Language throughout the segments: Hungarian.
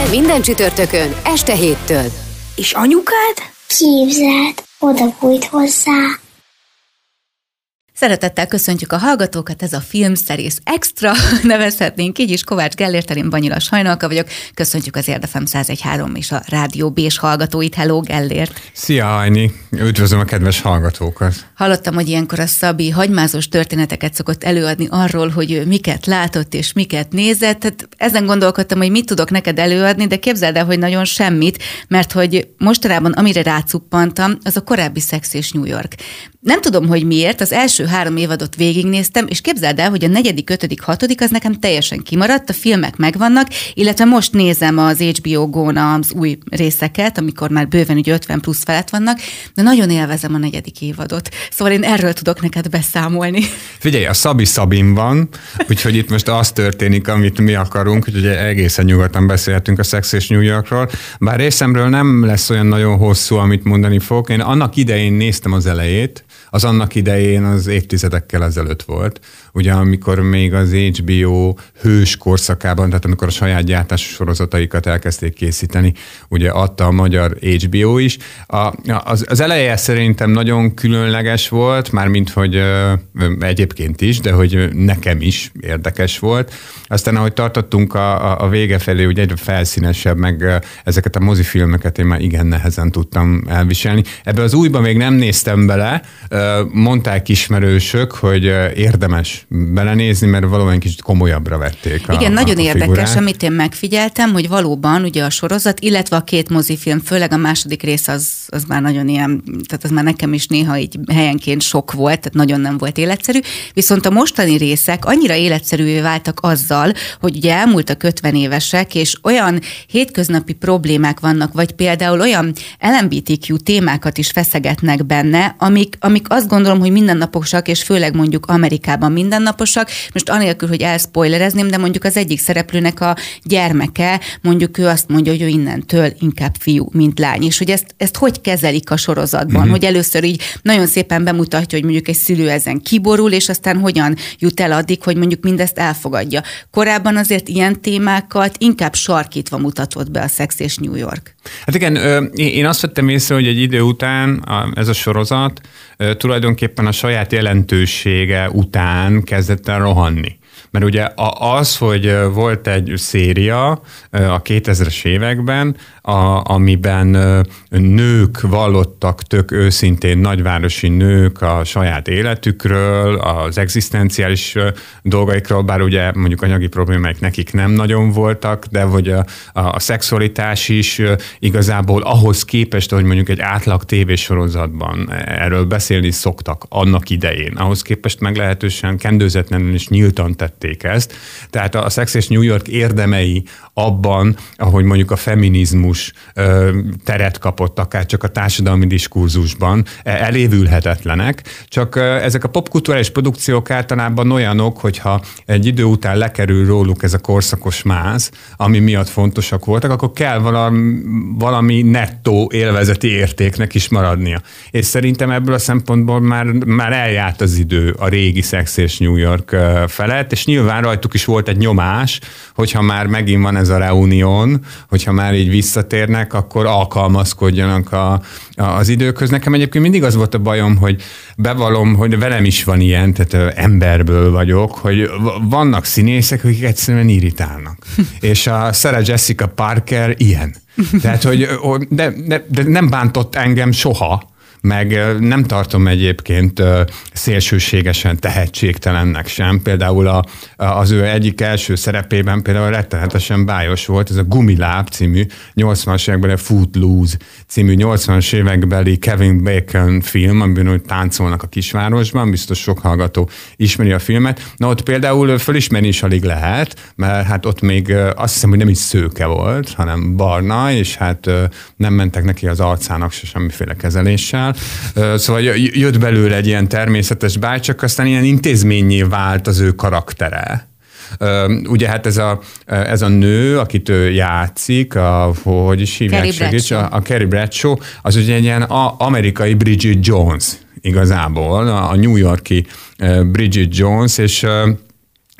Minden, minden csütörtökön, este héttől. És anyukád? Képzeld, oda bújt hozzá. Szeretettel köszöntjük a hallgatókat, ez a Filmszerész Extra, nevezhetnénk így is, Kovács Gellért, én Banyila Sajnalka vagyok, köszöntjük az Érdefem 1013 és a Rádió B-s hallgatóit, hello Gellért! Szia Ajni, üdvözlöm a kedves hallgatókat! Hallottam, hogy ilyenkor a Szabi hagymázós történeteket szokott előadni arról, hogy miket látott és miket nézett, hát ezen gondolkodtam, hogy mit tudok neked előadni, de képzeld el, hogy nagyon semmit, mert hogy mostanában amire rácuppantam, az a korábbi Szex és New York. Nem tudom, hogy miért, az első három évadot végignéztem, és képzeld el, hogy a negyedik, ötödik, hatodik az nekem teljesen kimaradt, a filmek megvannak, illetve most nézem az HBO Go-n az új részeket, amikor már bőven ugye 50 plusz felett vannak, de nagyon élvezem a negyedik évadot. Szóval én erről tudok neked beszámolni. Figyelj, a Szabi Szabin van, úgyhogy itt most az történik, amit mi akarunk, hogy ugye egészen nyugodtan beszélhetünk a Sex és New Yorkról, bár részemről nem lesz olyan nagyon hosszú, amit mondani fogok. Én annak idején néztem az elejét, az annak idején az évtizedekkel ezelőtt volt. Ugye amikor még az HBO hős korszakában, tehát amikor a saját gyártás sorozataikat elkezdték készíteni, ugye adta a magyar HBO is. A, az, az eleje szerintem nagyon különleges volt, mármint hogy egyébként is, de hogy nekem is érdekes volt. Aztán ahogy tartottunk a, a vége felé, ugye egyre felszínesebb, meg ezeket a mozifilmeket én már igen nehezen tudtam elviselni. Ebbe az újba még nem néztem bele, mondták ismerősök, hogy érdemes belenézni, mert valóban kicsit komolyabbra vették a Igen, nagyon a érdekes, amit én megfigyeltem, hogy valóban ugye a sorozat, illetve a két mozifilm, főleg a második rész az, az már nagyon ilyen, tehát az már nekem is néha így helyenként sok volt, tehát nagyon nem volt életszerű, viszont a mostani részek annyira életszerűvé váltak azzal, hogy ugye elmúltak 50 évesek, és olyan hétköznapi problémák vannak, vagy például olyan LMBTQ témákat is feszegetnek benne, amik, amik azt gondolom, hogy mindennaposak, és főleg mondjuk Amerikában mindennaposak. Most anélkül, hogy elspoilerezném, de mondjuk az egyik szereplőnek a gyermeke, mondjuk ő azt mondja, hogy ő innentől inkább fiú, mint lány. És hogy ezt, ezt hogy kezelik a sorozatban, Mhm. mm-hmm. hogy először így nagyon szépen bemutatja, hogy mondjuk egy szülő ezen kiborul, és aztán hogyan jut el addig, hogy mondjuk mindezt elfogadja. Korábban azért ilyen témákat inkább sarkítva mutatott be a Sex és New York. Hát igen, én azt vettem észre, hogy egy idő után ez a sorozat tulajdonképpen a saját jelentősége után kezdett el rohanni. Mert ugye az, hogy volt egy széria a 2000-es években, a, amiben nők vallottak tök őszintén, nagyvárosi nők a saját életükről, az egzisztenciális dolgaikról, bár ugye mondjuk anyagi problémáik nekik nem nagyon voltak, de hogy a, a, a szexualitás is igazából ahhoz képest, hogy mondjuk egy átlag tévésorozatban erről beszélni szoktak annak idején, ahhoz képest meglehetősen kendőzetlenül és nyíltan tették ezt. Tehát a Sex és New York érdemei abban, ahogy mondjuk a feminizmus teret kapott, akár csak a társadalmi diskurzusban, e- elévülhetetlenek, csak ezek a popkulturális produkciók általában olyanok, hogyha egy idő után lekerül róluk ez a korszakos máz, ami miatt fontosak voltak, akkor kell valami, valami nettó élvezeti értéknek is maradnia. És szerintem ebből a szempontból már, már eljárt az idő a régi Sex és New York felett, és nyilván rajtuk is volt egy nyomás, hogyha már megint van ez a reunión, hogyha már így visszatérnek, akkor alkalmazkodjanak a, a, az időköz. Nekem egyébként mindig az volt a bajom, hogy bevallom, hogy velem is van ilyen, tehát emberből vagyok, hogy vannak színészek, akik egyszerűen irritálnak. És a Sarah Jessica Parker ilyen. Tehát, hogy de, de, de nem bántott engem soha, meg nem tartom egyébként szélsőségesen tehetségtelennek sem. Például a, az ő egyik első szerepében például rettenetesen bájos volt, ez a Gumiláb című 80-as évekbeli Footloose című 80-as évekbeli Kevin Bacon film, amiben úgy táncolnak a kisvárosban, biztos sok hallgató ismeri a filmet. Na ott például fölismerni is alig lehet, mert hát ott még azt hiszem, hogy nem is szőke volt, hanem barna, és hát nem mentek neki az arcának se semmiféle kezeléssel. Szóval jött belőle egy ilyen természetes báj, csak aztán ilyen intézményé vált az ő karaktere. Ugye hát ez a, ez a nő, akit ő játszik, a, hogy is hívják, Carrie segíts, a, a Carrie Bradshaw, az ugye egy ilyen amerikai Bridget Jones igazából, a, a New Yorki Bridget Jones, és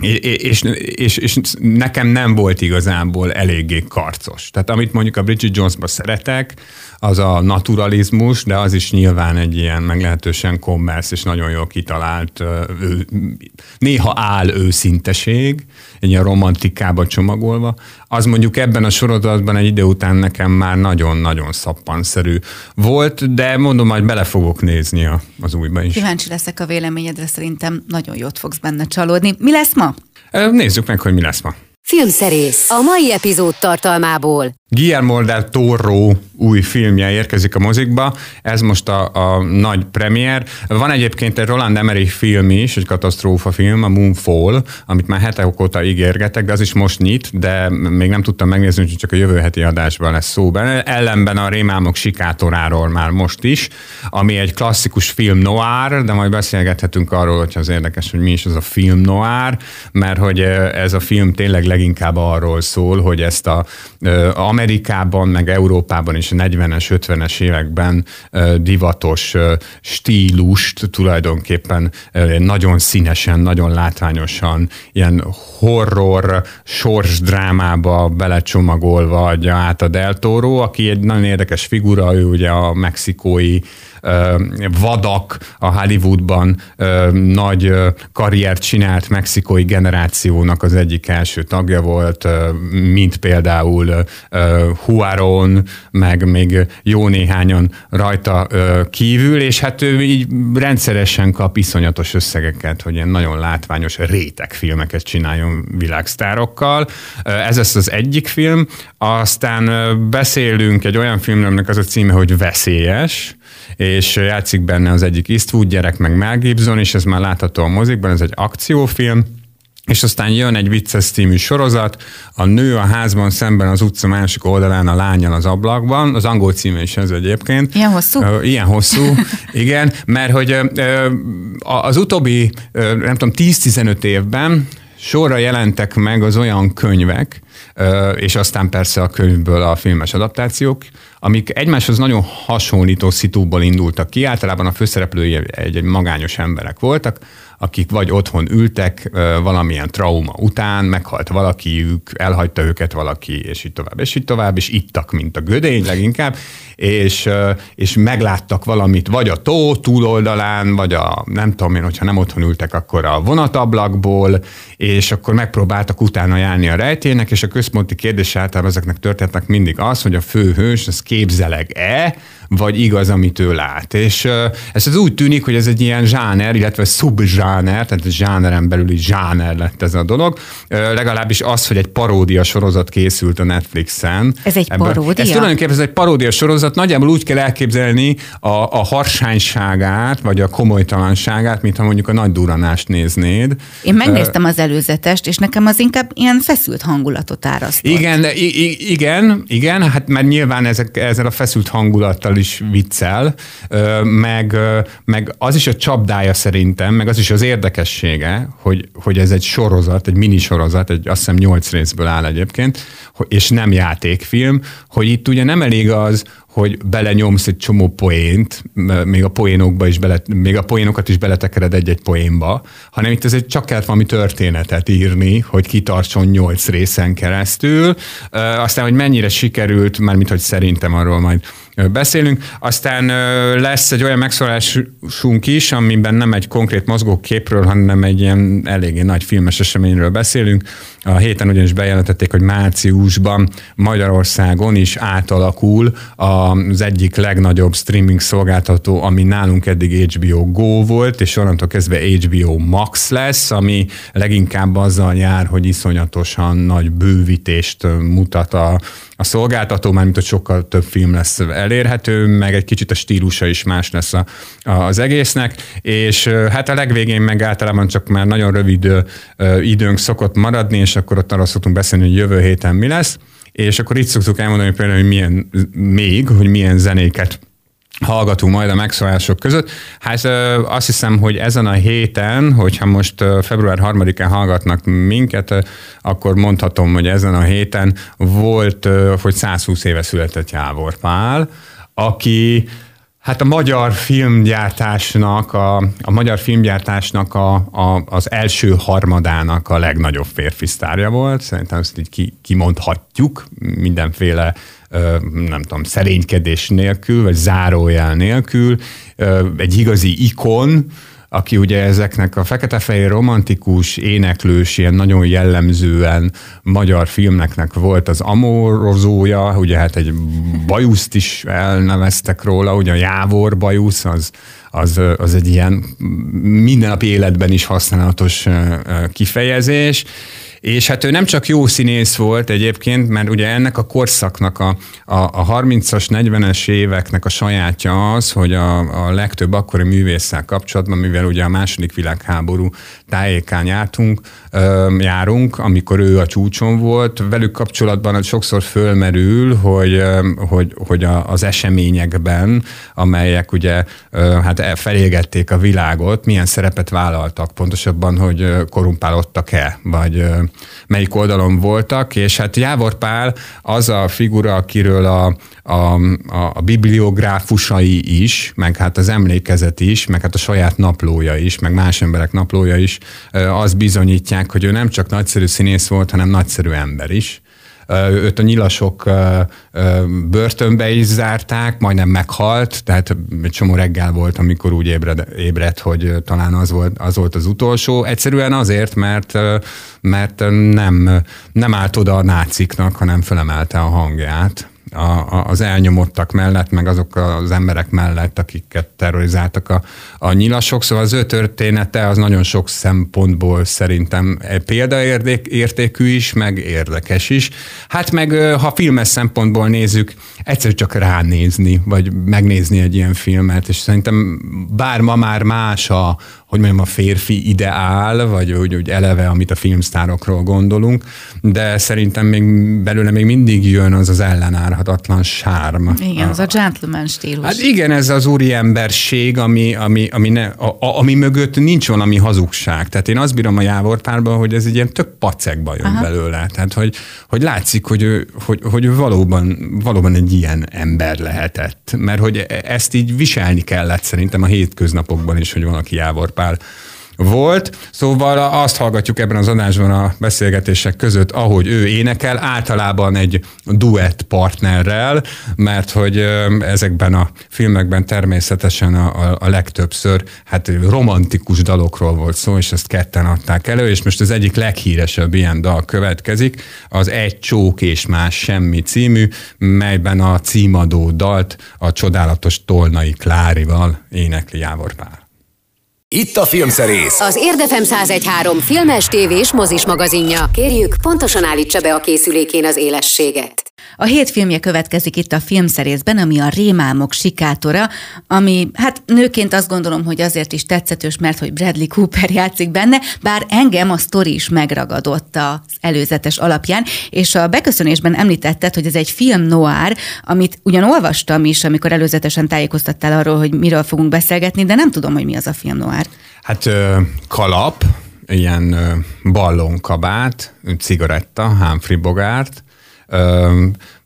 és, és, és nekem nem volt igazából eléggé karcos. Tehát amit mondjuk a Bridget Jonesba szeretek, az a naturalizmus, de az is nyilván egy ilyen meglehetősen kommersz és nagyon jól kitalált, néha áll őszinteség, egy ilyen romantikába csomagolva. Az mondjuk ebben a sorozatban egy idő után nekem már nagyon-nagyon szappanszerű volt, de mondom, majd bele fogok nézni a, az újba is. Kíváncsi leszek a véleményedre, szerintem nagyon jót fogsz benne csalódni. Mi lesz ma? Nézzük meg, hogy mi lesz ma. Filmszerész a mai epizód tartalmából. Guillermo del Toro új filmje érkezik a mozikba, ez most a, a nagy premier. Van egyébként egy Roland Emmerich film is, egy katasztrófa film, a Moonfall, amit már hetek óta ígérgetek, de az is most nyit, de még nem tudtam megnézni, hogy csak a jövő heti adásban lesz szó benne. Ellenben a Rémámok sikátoráról már most is, ami egy klasszikus film noir, de majd beszélgethetünk arról, hogyha az érdekes, hogy mi is az a film noir, mert hogy ez a film tényleg leginkább arról szól, hogy ezt a, a Amerikában, meg Európában is a 40-es, 50-es években divatos stílust tulajdonképpen nagyon színesen, nagyon látványosan, ilyen horror, sorsdrámába belecsomagolva adja át a Del Toro, aki egy nagyon érdekes figura, ő ugye a mexikói vadak a Hollywoodban nagy karriert csinált mexikói generációnak az egyik első tagja volt, mint például Huaron, meg még jó néhányan rajta kívül, és hát ő így rendszeresen kap iszonyatos összegeket, hogy ilyen nagyon látványos rétegfilmeket csináljon világsztárokkal. Ez lesz az egyik film, aztán beszélünk egy olyan filmről, aminek az a címe, hogy Veszélyes, és játszik benne az egyik Eastwood gyerek, meg Mel Gibson, és ez már látható a mozikban, ez egy akciófilm, és aztán jön egy vicces című sorozat, a nő a házban szemben az utca másik oldalán a lányal az ablakban, az angol címe is ez egyébként. Ilyen hosszú? Ilyen hosszú, igen, mert hogy az utóbbi, nem tudom, 10-15 évben sorra jelentek meg az olyan könyvek, és aztán persze a könyvből a filmes adaptációk, amik egymáshoz nagyon hasonlító szitúból indultak ki. Általában a főszereplői egy, egy magányos emberek voltak, akik vagy otthon ültek valamilyen trauma után, meghalt valakiük, elhagyta őket valaki, és így tovább, és így tovább, és ittak, mint a gödény leginkább, és, és megláttak valamit, vagy a tó túloldalán, vagy a, nem tudom én, hogyha nem otthon ültek, akkor a vonatablakból, és akkor megpróbáltak utána járni a rejtének, és a központi kérdés általában ezeknek történetnek mindig. Az, hogy a főhős, az képzeleg-e, vagy igaz, amit ő lát. És ez az úgy tűnik, hogy ez egy ilyen zsáner, illetve szubzsáner, tehát zsáneren belüli zsáner lett ez a dolog. Legalábbis az, hogy egy paródia sorozat készült a Netflixen. Ez egy Ebben- paródia? Ez tulajdonképpen ez egy paródia sorozat, nagyjából úgy kell elképzelni a, a harsányságát, vagy a komolytalanságát, mint ha mondjuk a nagy duranást néznéd. Én megnéztem az előzetest, és nekem az inkább ilyen feszült hangulatot árasztott. Igen, i- igen, igen, hát mert nyilván ezek, ezzel a feszült hangulattal is viccel, meg, meg az is a csapdája szerintem, meg az is az érdekessége, hogy, hogy ez egy sorozat, egy mini sorozat, egy azt hiszem nyolc részből áll egyébként, és nem játékfilm, hogy itt ugye nem elég az, hogy belenyomsz egy csomó poént, még a poénokba is bele, még a poénokat is beletekered egy-egy poénba, hanem itt egy csak kellett valami történetet írni, hogy kitartson nyolc részen keresztül. Aztán, hogy mennyire sikerült, már mint hogy szerintem arról majd beszélünk. Aztán lesz egy olyan megszólásunk is, amiben nem egy konkrét mozgóképről, hanem egy ilyen eléggé nagy filmes eseményről beszélünk. A héten ugyanis bejelentették, hogy márciusban Magyarországon is átalakul a az egyik legnagyobb streaming szolgáltató, ami nálunk eddig HBO Go volt, és onnantól kezdve HBO Max lesz, ami leginkább azzal jár, hogy iszonyatosan nagy bővítést mutat a, a szolgáltató, mármint hogy sokkal több film lesz elérhető, meg egy kicsit a stílusa is más lesz a, a, az egésznek, és hát a legvégén meg általában csak már nagyon rövid időnk szokott maradni, és akkor ott arra szoktunk beszélni, hogy jövő héten mi lesz, és akkor itt szoktuk elmondani például, hogy milyen még, hogy milyen zenéket hallgatunk majd a megszólások között. Hát azt hiszem, hogy ezen a héten, hogyha most február 3-án hallgatnak minket, akkor mondhatom, hogy ezen a héten volt, hogy 120 éve született Jávor Pál, aki Hát a magyar filmgyártásnak, a, a magyar filmgyártásnak a, a, az első harmadának a legnagyobb férfi sztárja volt. Szerintem ezt így ki, kimondhatjuk mindenféle nem tudom, szerénykedés nélkül, vagy zárójel nélkül. Egy igazi ikon, aki ugye ezeknek a fekete-fehér romantikus, éneklős, ilyen nagyon jellemzően magyar filmeknek volt az amorozója, ugye hát egy bajuszt is elneveztek róla, ugye a Jávor bajusz, az, az, az egy ilyen mindennapi életben is használatos kifejezés, és hát ő nem csak jó színész volt egyébként, mert ugye ennek a korszaknak a, a, a 30-as, 40-es éveknek a sajátja az, hogy a, a legtöbb akkori művésszel kapcsolatban, mivel ugye a második világháború tájékán jártunk, járunk, amikor ő a csúcson volt, velük kapcsolatban sokszor fölmerül, hogy, hogy, hogy a, az eseményekben, amelyek ugye hát felégették a világot, milyen szerepet vállaltak, pontosabban, hogy korumpálódtak-e, vagy melyik oldalon voltak, és hát Jávor Pál az a figura, akiről a, a, a bibliográfusai is, meg hát az emlékezet is, meg hát a saját naplója is, meg más emberek naplója is, az bizonyítják, hogy ő nem csak nagyszerű színész volt, hanem nagyszerű ember is őt a nyilasok börtönbe is zárták, majdnem meghalt, tehát egy csomó reggel volt, amikor úgy ébred, ébredt, hogy talán az volt, az volt az utolsó. Egyszerűen azért, mert, mert nem, nem állt oda a náciknak, hanem fölemelte a hangját a, a, az elnyomottak mellett, meg azok az emberek mellett, akiket terrorizáltak a, a nyilasok. Szóval az ő története az nagyon sok szempontból szerintem példaértékű is, meg érdekes is. Hát meg ha filmes szempontból nézzük, egyszerű csak ránézni, vagy megnézni egy ilyen filmet, és szerintem bár ma már más a, hogy mondjam, a férfi ideál, vagy úgy, úgy eleve, amit a filmsztárokról gondolunk, de szerintem még belőle még mindig jön az az ellenárhatatlan sárm. Igen, az a gentleman stílus. Hát igen, ez az úri emberség, ami, ami, ami, ne, a, a, ami mögött nincs valami hazugság. Tehát én azt bírom a jávortárban, hogy ez egy ilyen tök pacekba jön Aha. belőle. Tehát, hogy, hogy látszik, hogy ő, hogy, hogy ő valóban, valóban egy ilyen ember lehetett. Mert hogy ezt így viselni kellett szerintem a hétköznapokban is, hogy valaki jávorpár Pál volt. Szóval azt hallgatjuk ebben az adásban a beszélgetések között, ahogy ő énekel, általában egy duett partnerrel, mert hogy ezekben a filmekben természetesen a, a, a legtöbbször hát romantikus dalokról volt szó, és ezt ketten adták elő, és most az egyik leghíresebb ilyen dal következik, az Egy csók és más semmi című, melyben a címadó dalt a csodálatos Tolnai Klárival énekli Jávor Pál. Itt a filmszerész. Az Érdefem 1013 filmes, tévés, mozis magazinja. Kérjük, pontosan állítsa be a készülékén az élességet. A hét filmje következik itt a filmszerészben, ami a Rémálmok sikátora, ami hát nőként azt gondolom, hogy azért is tetszetős, mert hogy Bradley Cooper játszik benne, bár engem a sztori is megragadott az előzetes alapján, és a beköszönésben említetted, hogy ez egy film noir, amit ugyan olvastam is, amikor előzetesen tájékoztattál arról, hogy miről fogunk beszélgetni, de nem tudom, hogy mi az a film noir. Hát kalap, ilyen ballonkabát, cigaretta, Humphrey Bogart,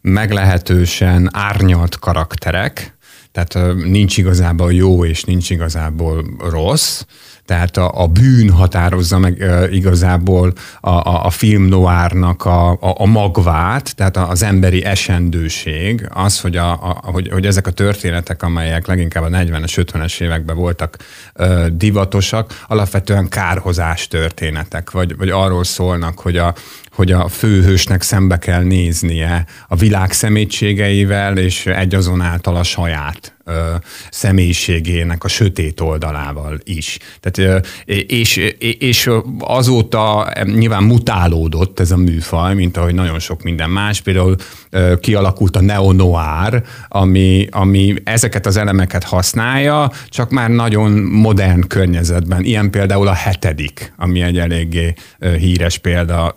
meglehetősen árnyalt karakterek, tehát nincs igazából jó és nincs igazából rossz, tehát a, a bűn határozza meg e, igazából a, a, a film noárnak a, a, a magvát, tehát az emberi esendőség, az, hogy, a, a, hogy, hogy ezek a történetek, amelyek leginkább a 40-es, 50-es években voltak e, divatosak, alapvetően kárhozás történetek, vagy, vagy arról szólnak, hogy a, hogy a főhősnek szembe kell néznie a világ szemétségeivel, és egyazonáltal a saját ö, személyiségének a sötét oldalával is. Tehát, ö, és, és azóta nyilván mutálódott ez a műfaj, mint ahogy nagyon sok minden más. Például ö, kialakult a neo-noir, ami, ami ezeket az elemeket használja, csak már nagyon modern környezetben. Ilyen például a hetedik, ami egy eléggé híres példa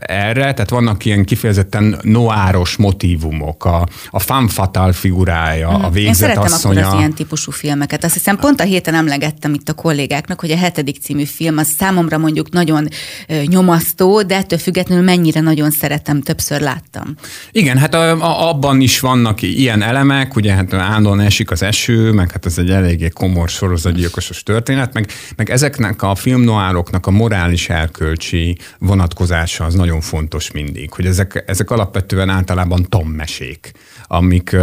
erre. Tehát vannak ilyen kifejezetten noáros motívumok, a, a femme fatale figurája, hmm. a végzet. Akkor az ilyen típusú filmeket. Azt hiszem pont a héten emlegettem itt a kollégáknak, hogy a hetedik című film az számomra mondjuk nagyon nyomasztó, de ettől függetlenül mennyire nagyon szeretem, többször láttam. Igen, hát a, a, abban is vannak ilyen elemek, ugye hát állandóan esik az eső, meg hát ez egy eléggé komor sorozatgyilkosos történet, meg, meg ezeknek a filmnoároknak a morális elkölcsi vonatkozása az nagyon fontos mindig, hogy ezek, ezek alapvetően általában tommesék, amik,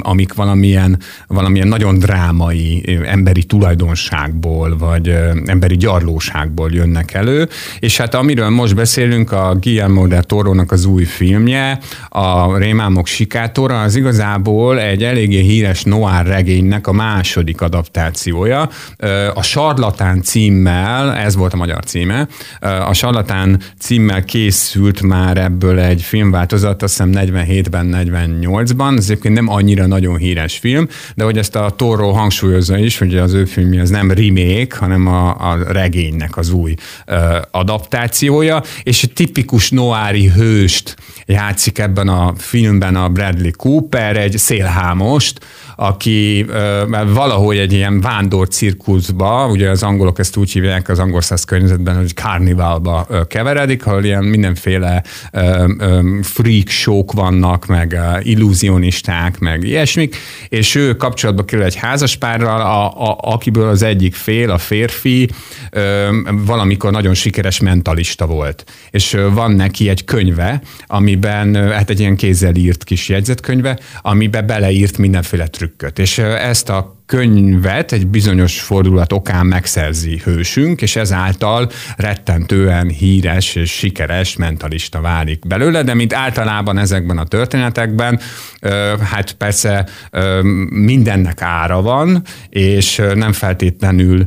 amik valamilyen valamilyen nagyon drámai emberi tulajdonságból, vagy emberi gyarlóságból jönnek elő, és hát amiről most beszélünk, a Guillermo del Toro-nak az új filmje, a Rémámok sikátora, az igazából egy eléggé híres noir regénynek a második adaptációja. A Sarlatán címmel, ez volt a magyar címe, a Sarlatán címmel készült már ebből egy filmváltozat, azt hiszem 47-ben, 48-ban, ez egyébként nem annyira nagyon híres film, de hogy ezt a Torro hangsúlyozza is, hogy az ő filmje az nem remake, hanem a, a regénynek az új uh, adaptációja, és egy tipikus noári hőst játszik ebben a filmben a Bradley Cooper, egy szélhámost, aki valahogy egy ilyen vándor cirkuszba, ugye az angolok ezt úgy hívják az angol száz környezetben, hogy karnivalba keveredik, ahol ilyen mindenféle freak show vannak, meg illúzionisták, meg ilyesmik, és ő kapcsolatba kerül egy házaspárral, a, a, akiből az egyik fél, a férfi, valamikor nagyon sikeres mentalista volt. És van neki egy könyve, amiben, hát egy ilyen kézzel írt kis jegyzetkönyve, amiben beleírt mindenféle trükköt. És ezt a könyvet egy bizonyos fordulat okán megszerzi hősünk, és ezáltal rettentően híres és sikeres mentalista válik belőle, de mint általában ezekben a történetekben, hát persze mindennek ára van, és nem feltétlenül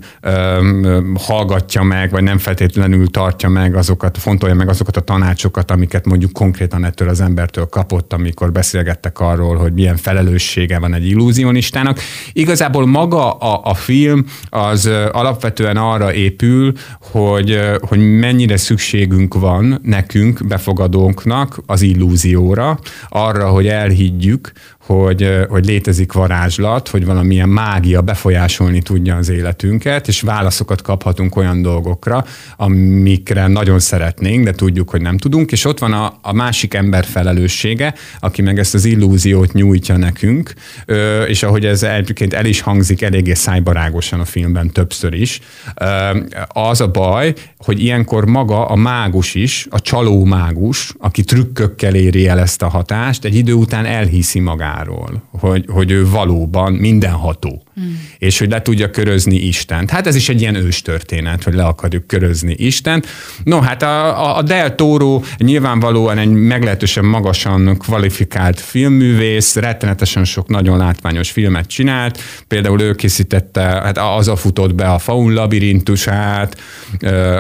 hallgatja meg, vagy nem feltétlenül tartja meg azokat, fontolja meg azokat a tanácsokat, amiket mondjuk konkrétan ettől az embertől kapott, amikor beszélgettek arról, hogy milyen felelőssége van egy illúzionistának. Igazából igazából maga a, a film az alapvetően arra épül, hogy, hogy mennyire szükségünk van nekünk, befogadónknak az illúzióra, arra, hogy elhiggyük, hogy, hogy létezik varázslat, hogy valamilyen mágia befolyásolni tudja az életünket, és válaszokat kaphatunk olyan dolgokra, amikre nagyon szeretnénk, de tudjuk, hogy nem tudunk, és ott van a, a másik ember felelőssége, aki meg ezt az illúziót nyújtja nekünk, és ahogy ez egyébként el is hangzik eléggé szájbarágosan a filmben többször is, az a baj, hogy ilyenkor maga a mágus is, a csaló mágus, aki trükkökkel éri el ezt a hatást, egy idő után elhiszi magáról, hogy, hogy ő valóban mindenható, hmm. és hogy le tudja körözni Istent. Hát ez is egy ilyen ős történet, hogy le akarjuk körözni Istent. No, hát a, a Del Toro nyilvánvalóan egy meglehetősen magasan kvalifikált filmművész, rettenetesen sok nagyon látványos filmet csinált, például ő készítette, hát az a futott be a Faun labirintusát,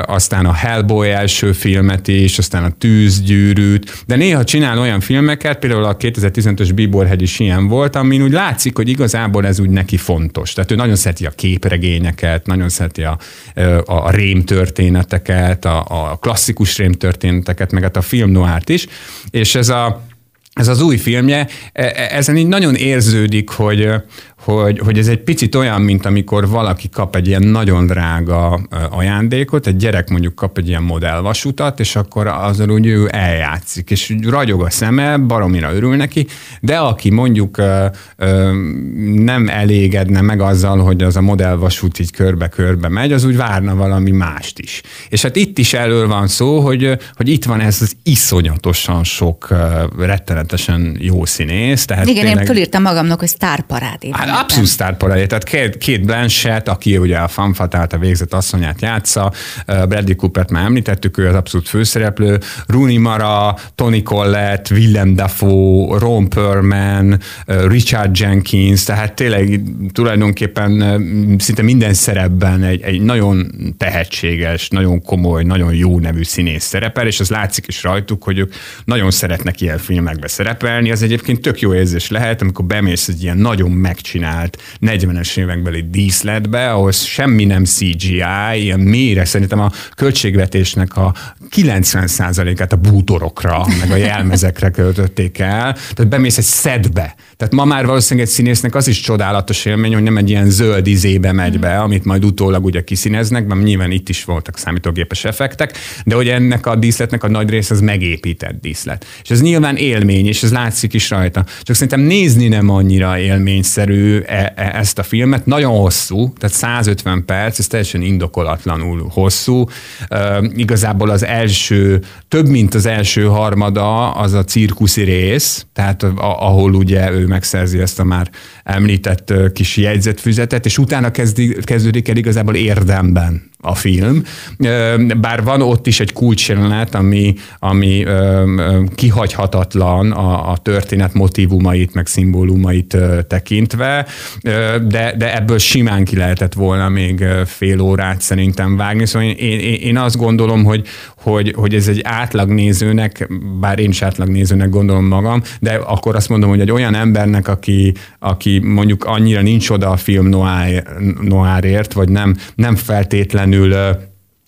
aztán a Hellboy első filmet is, aztán a Tűzgyűrűt, de néha csinál olyan filmeket, például a 2015-ös Bíborhegy is ilyen volt, amin úgy látszik, hogy igazából ez úgy neki fontos. Tehát ő nagyon szereti a képregényeket, nagyon szereti a, a, rémtörténeteket, a, a klasszikus rémtörténeteket, meg hát a film noárt is, és ez a ez az új filmje, e, e, ezen így nagyon érződik, hogy, hogy, hogy ez egy picit olyan, mint amikor valaki kap egy ilyen nagyon drága ajándékot, egy gyerek mondjuk kap egy ilyen modellvasutat, és akkor azon úgy ő eljátszik, és ragyog a szeme, baromira örül neki, de aki mondjuk ö, ö, nem elégedne meg azzal, hogy az a modellvasút így körbe-körbe megy, az úgy várna valami mást is. És hát itt is elől van szó, hogy, hogy itt van ez az iszonyatosan sok rettenetesen jó színész. Tehát Igen, tényleg... én fölírtam magamnak, hogy sztárparádé. Hát Abszolút sztárparádé. Tehát két, két Blanchett, aki ugye a fanfatát, a végzett asszonyát játsza, Bradley Coopert már említettük, ő az abszolút főszereplő, Rooney Mara, Tony Collette, Willem Dafoe, Ron Perlman, Richard Jenkins, tehát tényleg tulajdonképpen szinte minden szerepben egy, egy nagyon tehetséges, nagyon komoly, nagyon jó nevű színész szerepel, és az látszik is rajtuk, hogy ők nagyon szeretnek ilyen filmekbe szerepelni. Az egyébként tök jó érzés lehet, amikor bemész egy ilyen nagyon megcsinált 40-es évekbeli díszletbe, ahol semmi nem CGI, ilyen mélyre szerintem a költségvetésnek a 90%-át a bútorokra, meg a jelmezekre költötték el. Tehát bemész egy szedbe. Tehát ma már valószínűleg egy színésznek az is csodálatos élmény, hogy nem egy ilyen zöld izébe megy be, amit majd utólag ugye kiszíneznek, mert nyilván itt is voltak számítógépes effektek, de hogy ennek a díszletnek a nagy része az megépített díszlet. És ez nyilván élmény, és ez látszik is rajta. Csak szerintem nézni nem annyira élményszerű e- e- ezt a filmet. Nagyon hosszú, tehát 150 perc, ez teljesen indokolatlanul hosszú. E, igazából az első, több mint az első harmada az a cirkuszi rész, tehát ahol ugye ő megszerzi ezt a már említett kis jegyzetfüzetet, és utána kezdi, kezdődik el igazából érdemben a film. Bár van ott is egy kulcsjelenet, ami, ami kihagyhatatlan a, a történet motivumait, meg szimbólumait tekintve, de, de ebből simán ki lehetett volna még fél órát szerintem vágni. Szóval én, én, én azt gondolom, hogy, hogy, hogy ez egy átlagnézőnek, bár én is átlagnézőnek gondolom magam, de akkor azt mondom, hogy egy olyan embernek, aki, aki mondjuk annyira nincs oda a film noir, noirért, vagy nem, nem feltétlenül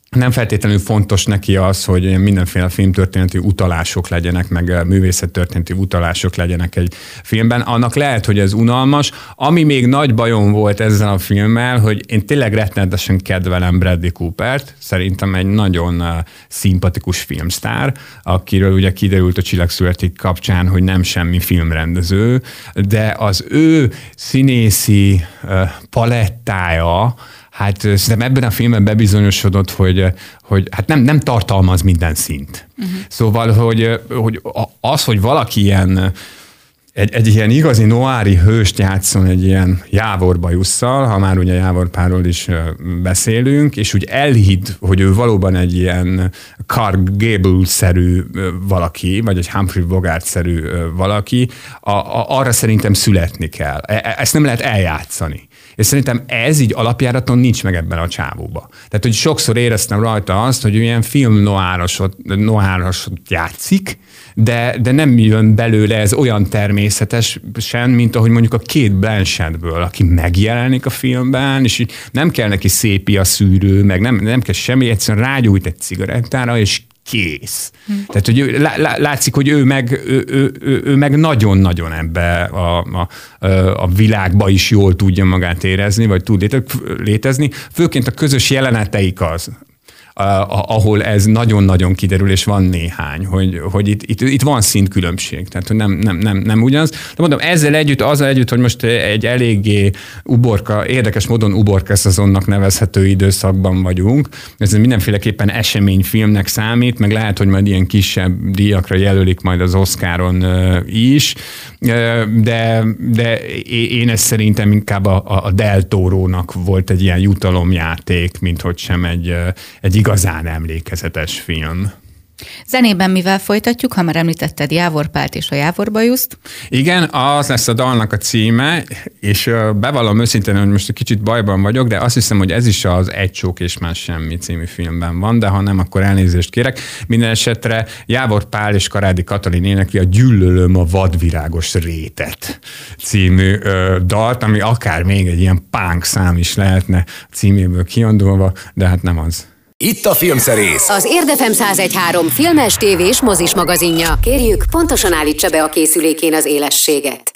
nem feltétlenül fontos neki az, hogy mindenféle filmtörténeti utalások legyenek, meg művészettörténeti utalások legyenek egy filmben. Annak lehet, hogy ez unalmas. Ami még nagy bajom volt ezzel a filmmel, hogy én tényleg rettenetesen kedvelem Bradley Coopert, szerintem egy nagyon szimpatikus filmstár, akiről ugye kiderült a Csillagszületik kapcsán, hogy nem semmi filmrendező, de az ő színészi palettája, hát szerintem ebben a filmben bebizonyosodott, hogy, hogy hát nem, nem tartalmaz minden szint. Uh-huh. Szóval, hogy, hogy az, hogy valaki ilyen egy, egy ilyen igazi noári hőst játszon egy ilyen Jávor Bajusszal, ha már ugye Jávor Párról is beszélünk, és úgy elhidd, hogy ő valóban egy ilyen Clark Gable-szerű valaki, vagy egy Humphrey Bogart-szerű valaki, a, a, arra szerintem születni kell. E, e, ezt nem lehet eljátszani. És szerintem ez így alapjáraton nincs meg ebben a csávóba. Tehát, hogy sokszor éreztem rajta azt, hogy ilyen film noárosot, noárosot játszik, de, de nem jön belőle ez olyan természetesen, mint ahogy mondjuk a két Blanchettből, aki megjelenik a filmben, és így nem kell neki szépi a szűrő, meg nem, nem kell semmi, egyszerűen rágyújt egy cigarettára, és kész. Hm. Tehát, hogy ő, látszik, hogy ő meg, ő, ő, ő, ő meg nagyon-nagyon ebbe a, a, a világba is jól tudja magát érezni, vagy tud létezni. Főként a közös jeleneteik az, ahol ez nagyon-nagyon kiderül, és van néhány, hogy, hogy itt, itt, itt van szintkülönbség, tehát nem, nem, nem, nem ugyanaz. De mondom, ezzel együtt, azzal együtt, hogy most egy eléggé uborka, érdekes módon uborka szezonnak nevezhető időszakban vagyunk, ez mindenféleképpen eseményfilmnek számít, meg lehet, hogy majd ilyen kisebb díjakra jelölik majd az Oscaron is, de, de én ezt szerintem inkább a, a Deltórónak volt egy ilyen jutalomjáték, mint hogy sem egy, egy igazán emlékezetes film. Zenében mivel folytatjuk, ha már említetted Jávor Pált és a Jávor Bajuszt? Igen, az lesz a dalnak a címe, és bevallom őszintén, hogy most egy kicsit bajban vagyok, de azt hiszem, hogy ez is az Egy csók és más semmi című filmben van, de ha nem, akkor elnézést kérek. Minden esetre Jávor Pál és Karádi Katalin énekli a Gyűlölöm a vadvirágos rétet című ö, dalt, ami akár még egy ilyen punk szám is lehetne címéből kiandulva, de hát nem az. Itt a Filmszerész. Az Érdefem 1013 filmes, tévés, mozis magazinja. Kérjük, pontosan állítsa be a készülékén az élességet.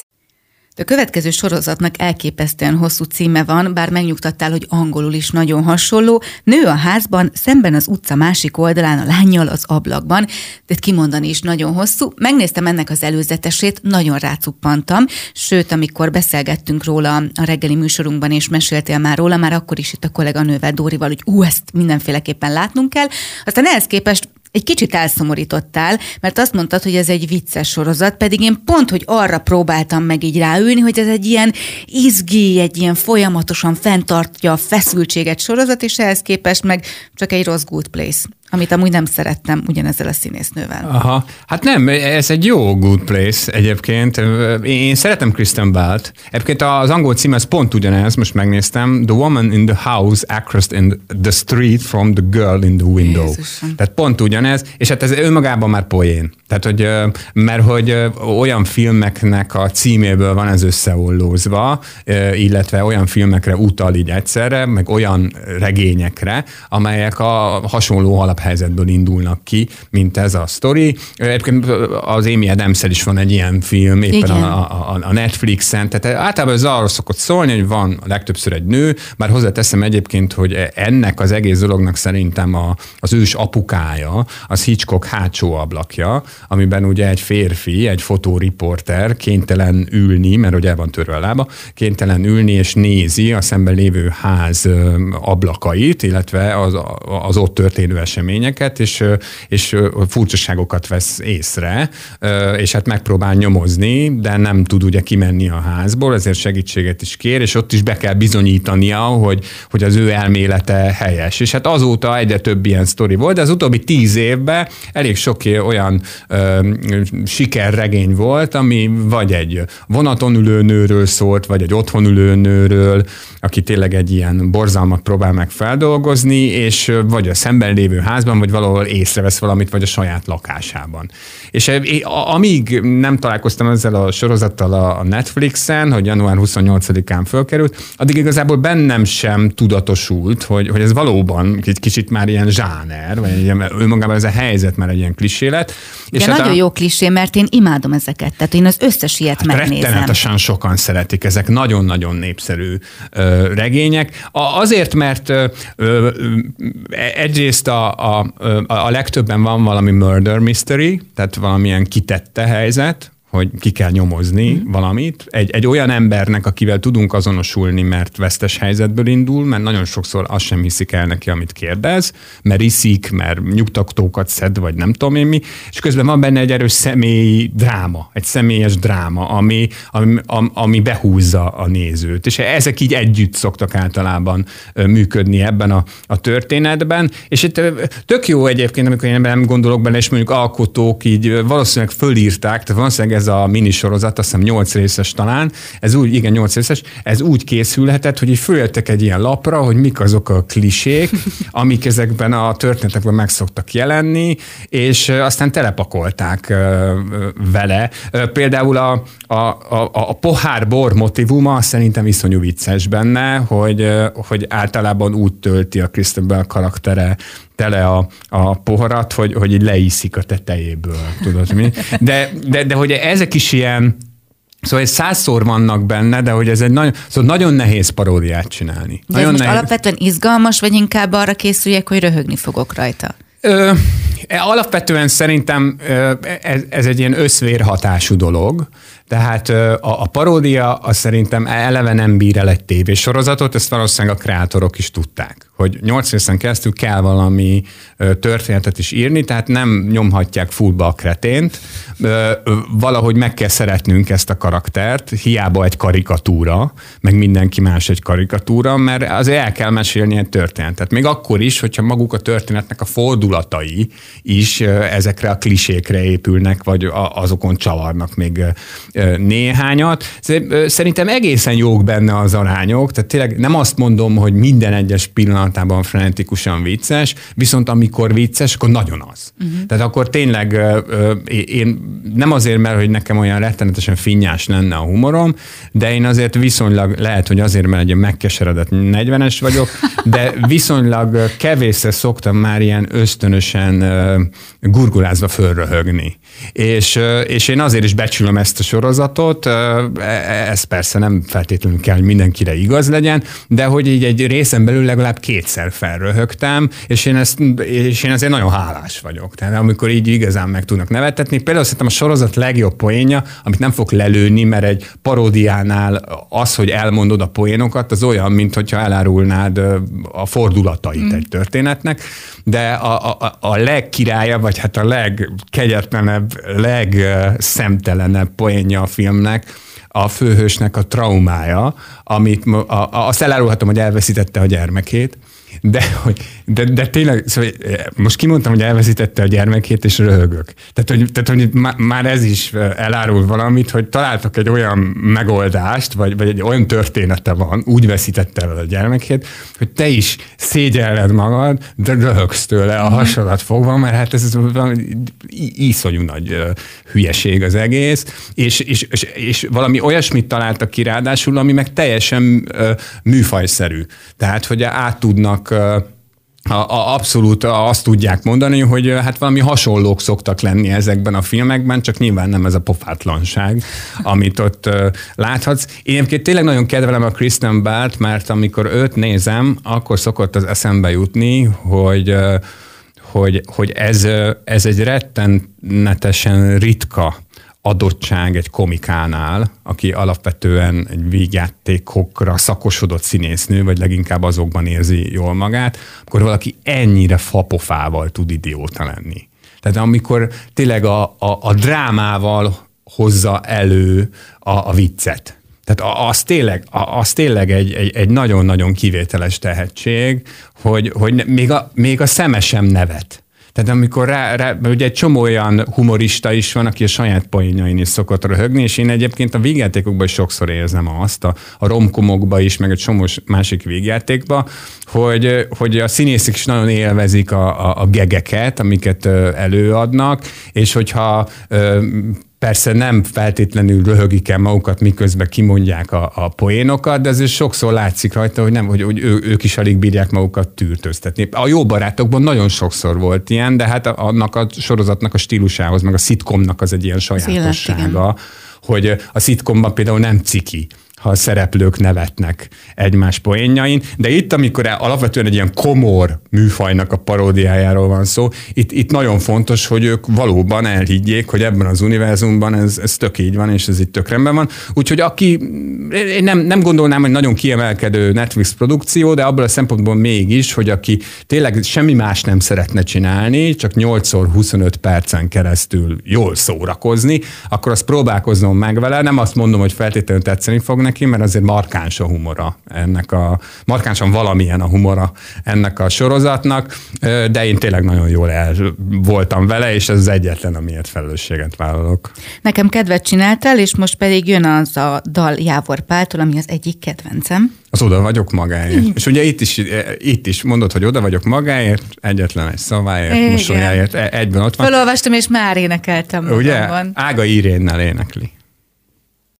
A következő sorozatnak elképesztően hosszú címe van, bár megnyugtattál, hogy angolul is nagyon hasonló. Nő a házban, szemben az utca másik oldalán a lányjal az ablakban, de kimondani is nagyon hosszú. Megnéztem ennek az előzetesét, nagyon rácuppantam, sőt, amikor beszélgettünk róla a reggeli műsorunkban, és meséltél már róla, már akkor is itt a kolléganővel Dórival, hogy ú, ezt mindenféleképpen látnunk kell. Aztán ehhez képest egy kicsit elszomorítottál, mert azt mondtad, hogy ez egy vicces sorozat, pedig én pont, hogy arra próbáltam meg így ráülni, hogy ez egy ilyen izgi, egy ilyen folyamatosan fenntartja a feszültséget sorozat, és ehhez képest meg csak egy rossz good place amit amúgy nem szerettem ugyanezzel a színésznővel. Aha, hát nem, ez egy jó good place egyébként. Én szeretem Kristen Belt. Egyébként az angol cím az pont ugyanez, most megnéztem. The woman in the house across in the street from the girl in the window. Jézusom. Tehát pont ugyanez, és hát ez önmagában már poén. Tehát, hogy, mert hogy olyan filmeknek a címéből van ez összeollózva, illetve olyan filmekre utal így egyszerre, meg olyan regényekre, amelyek a hasonló alaphelyzetből indulnak ki, mint ez a sztori. Egyébként az Amy adams is van egy ilyen film, éppen a, a, a Netflixen, tehát általában ez arról szokott szólni, hogy van legtöbbször egy nő, már hozzáteszem egyébként, hogy ennek az egész dolognak szerintem a, az ős apukája, az Hitchcock hátsó ablakja, amiben ugye egy férfi, egy fotóriporter kénytelen ülni, mert ugye el van törve a lába, kénytelen ülni és nézi a szemben lévő ház ablakait, illetve az, az ott történő eseményeket, és, és furcsaságokat vesz észre, és hát megpróbál nyomozni, de nem tud ugye kimenni a házból, ezért segítséget is kér, és ott is be kell bizonyítania, hogy, hogy az ő elmélete helyes. És hát azóta egyre több ilyen sztori volt, de az utóbbi tíz évben elég sok olyan sikerregény volt, ami vagy egy vonaton ülő nőről szólt, vagy egy otthon ülő nőről, aki tényleg egy ilyen borzalmat próbál meg feldolgozni, és vagy a szemben lévő házban, vagy valahol észrevesz valamit, vagy a saját lakásában. És amíg nem találkoztam ezzel a sorozattal a Netflixen, hogy január 28-án fölkerült, addig igazából bennem sem tudatosult, hogy, hogy ez valóban egy kicsit már ilyen zsáner, vagy egy, önmagában ez a helyzet már egy ilyen klisé lett. És hát nagyon a... jó klisé, mert én imádom ezeket, tehát én az összes ilyet hát megnézem. Rettenetesen sokan szeretik, ezek nagyon-nagyon népszerű ö, regények. A, azért, mert ö, ö, egyrészt a, a, a legtöbben van valami murder mystery, tehát valamilyen kitette helyzet, hogy ki kell nyomozni mm. valamit. Egy, egy olyan embernek, akivel tudunk azonosulni, mert vesztes helyzetből indul, mert nagyon sokszor azt sem hiszik el neki, amit kérdez, mert iszik, mert nyugtatókat szed, vagy nem tudom én mi, és közben van benne egy erős személyi dráma, egy személyes dráma, ami, ami, ami behúzza a nézőt. És ezek így együtt szoktak általában működni ebben a, a történetben, és itt tök jó egyébként, amikor én nem gondolok bele, és mondjuk alkotók így valószínűleg fölírták, tehát valószínűleg ez a minisorozat, azt hiszem 8 részes talán, ez úgy, igen, 8 részes, ez úgy készülhetett, hogy így följöttek egy ilyen lapra, hogy mik azok a klisék, amik ezekben a történetekben meg szoktak jelenni, és aztán telepakolták vele. Például a, a, a, a pohár bor motivuma szerintem iszonyú vicces benne, hogy, hogy általában úgy tölti a Bell karaktere tele a, a poharat, hogy, hogy így leiszik a tetejéből, tudod mi? De, de, de hogy ezek is ilyen, Szóval egy százszor vannak benne, de hogy ez egy nagyon, szóval nagyon nehéz paródiát csinálni. De nagyon most nehéz. alapvetően izgalmas, vagy inkább arra készüljek, hogy röhögni fogok rajta? Ö, alapvetően szerintem ez, ez egy ilyen összvérhatású dolog, tehát a, a paródia az szerintem eleve nem bír el egy tévésorozatot, ezt valószínűleg a kreátorok is tudták, hogy nyolc részen keresztül kell valami történetet is írni, tehát nem nyomhatják fullba a kretént, valahogy meg kell szeretnünk ezt a karaktert, hiába egy karikatúra, meg mindenki más egy karikatúra, mert azért el kell mesélni egy történetet. Még akkor is, hogyha maguk a történetnek a fordulatai is ezekre a klisékre épülnek, vagy azokon csavarnak még néhányat. Szerintem egészen jók benne az arányok, tehát tényleg nem azt mondom, hogy minden egyes pillanatában frenetikusan vicces, viszont amikor vicces, akkor nagyon az. Uh-huh. Tehát akkor tényleg én nem azért, mert hogy nekem olyan rettenetesen finnyás lenne a humorom, de én azért viszonylag, lehet, hogy azért, mert egy megkeseredett 40-es vagyok, de viszonylag kevésszer szoktam már ilyen ösztönösen gurgulázva fölröhögni. És, és én azért is becsülöm ezt a sorozatot, ez persze nem feltétlenül kell, hogy mindenkire igaz legyen, de hogy így egy részen belül legalább két kétszer felröhögtem, és én, ezt, és én ezért nagyon hálás vagyok. Tehát amikor így igazán meg tudnak nevetetni. Például szerintem a sorozat legjobb poénja, amit nem fog lelőni, mert egy paródiánál az, hogy elmondod a poénokat, az olyan, mint hogyha elárulnád a fordulatait mm. egy történetnek, de a, a, a legkirálya, vagy hát a legkegyetlenebb, legszemtelenebb poénja a filmnek, a főhősnek a traumája, amit a, a, azt elárulhatom, hogy elveszítette a gyermekét, de, hogy, de, de tényleg, szóval eh, most kimondtam, hogy elveszítette a gyermekét, és röhögök. Tehát, hogy, tehát, hogy már ez is eh, elárul valamit, hogy találtak egy olyan megoldást, vagy, vagy egy olyan története van, úgy veszítette el a gyermekét, hogy te is szégyelled magad, de röhögsz tőle a hasadat fogva, mert hát ez valami iszonyú nagy eh, hülyeség az egész, és, és, és, és valami olyasmit találtak ki ráadásul, ami meg teljesen műfajszerű. Tehát, hogy át tudnak a, a, abszolút azt tudják mondani, hogy hát valami hasonlók szoktak lenni ezekben a filmekben, csak nyilván nem ez a pofátlanság, amit ott láthatsz. Én egyébként tényleg nagyon kedvelem a Kristen Belt, mert amikor őt nézem, akkor szokott az eszembe jutni, hogy hogy, hogy ez, ez egy rettenetesen ritka adottság egy komikánál, aki alapvetően egy vígjátékokra szakosodott színésznő, vagy leginkább azokban érzi jól magát, akkor valaki ennyire fapofával tud idióta lenni. Tehát amikor tényleg a, a, a drámával hozza elő a, a viccet. Tehát az tényleg, az tényleg egy, egy, egy nagyon-nagyon kivételes tehetség, hogy, hogy még, a, még a szeme sem nevet. Tehát amikor rá, rá ugye egy csomó olyan humorista is van, aki a saját poénjain is szokott röhögni, és én egyébként a vígjátékokban is sokszor érzem azt, a, a romkomokban is, meg egy csomó másik vígjátékban, hogy, hogy a színészek is nagyon élvezik a, a, a gegeket, amiket előadnak, és hogyha Persze nem feltétlenül röhögik el magukat, miközben kimondják a, a poénokat, de azért sokszor látszik rajta, hogy nem, hogy, hogy ő, ők is alig bírják magukat tűrtöztetni. A jó barátokban nagyon sokszor volt ilyen, de hát annak a sorozatnak a stílusához, meg a szitkomnak az egy ilyen sajátossága, élet, hogy a szitkomban például nem ciki ha a szereplők nevetnek egymás poénjain, de itt, amikor alapvetően egy ilyen komor műfajnak a paródiájáról van szó, itt, itt nagyon fontos, hogy ők valóban elhiggyék, hogy ebben az univerzumban ez, ez tök így van, és ez itt tök rendben van. Úgyhogy aki, én nem, nem gondolnám, hogy nagyon kiemelkedő Netflix produkció, de abból a szempontból mégis, hogy aki tényleg semmi más nem szeretne csinálni, csak 8x25 percen keresztül jól szórakozni, akkor azt próbálkoznom meg vele. Nem azt mondom, hogy feltétlenül tetszeni fog neki, mert azért markáns a humora ennek a, markánsan valamilyen a humora ennek a sorozatnak, de én tényleg nagyon jól el voltam vele, és ez az egyetlen, amiért felelősséget vállalok. Nekem kedvet csináltál, és most pedig jön az a dal Jávor Páltól, ami az egyik kedvencem. Az oda vagyok magáért. És ugye itt is, itt is mondod, hogy oda vagyok magáért, egyetlen egy szaváért, Igen. mosolyáért, e- egyben ott van. Felolvastam, és már énekeltem. Ugye? Magamban. Ága Irénnel énekli.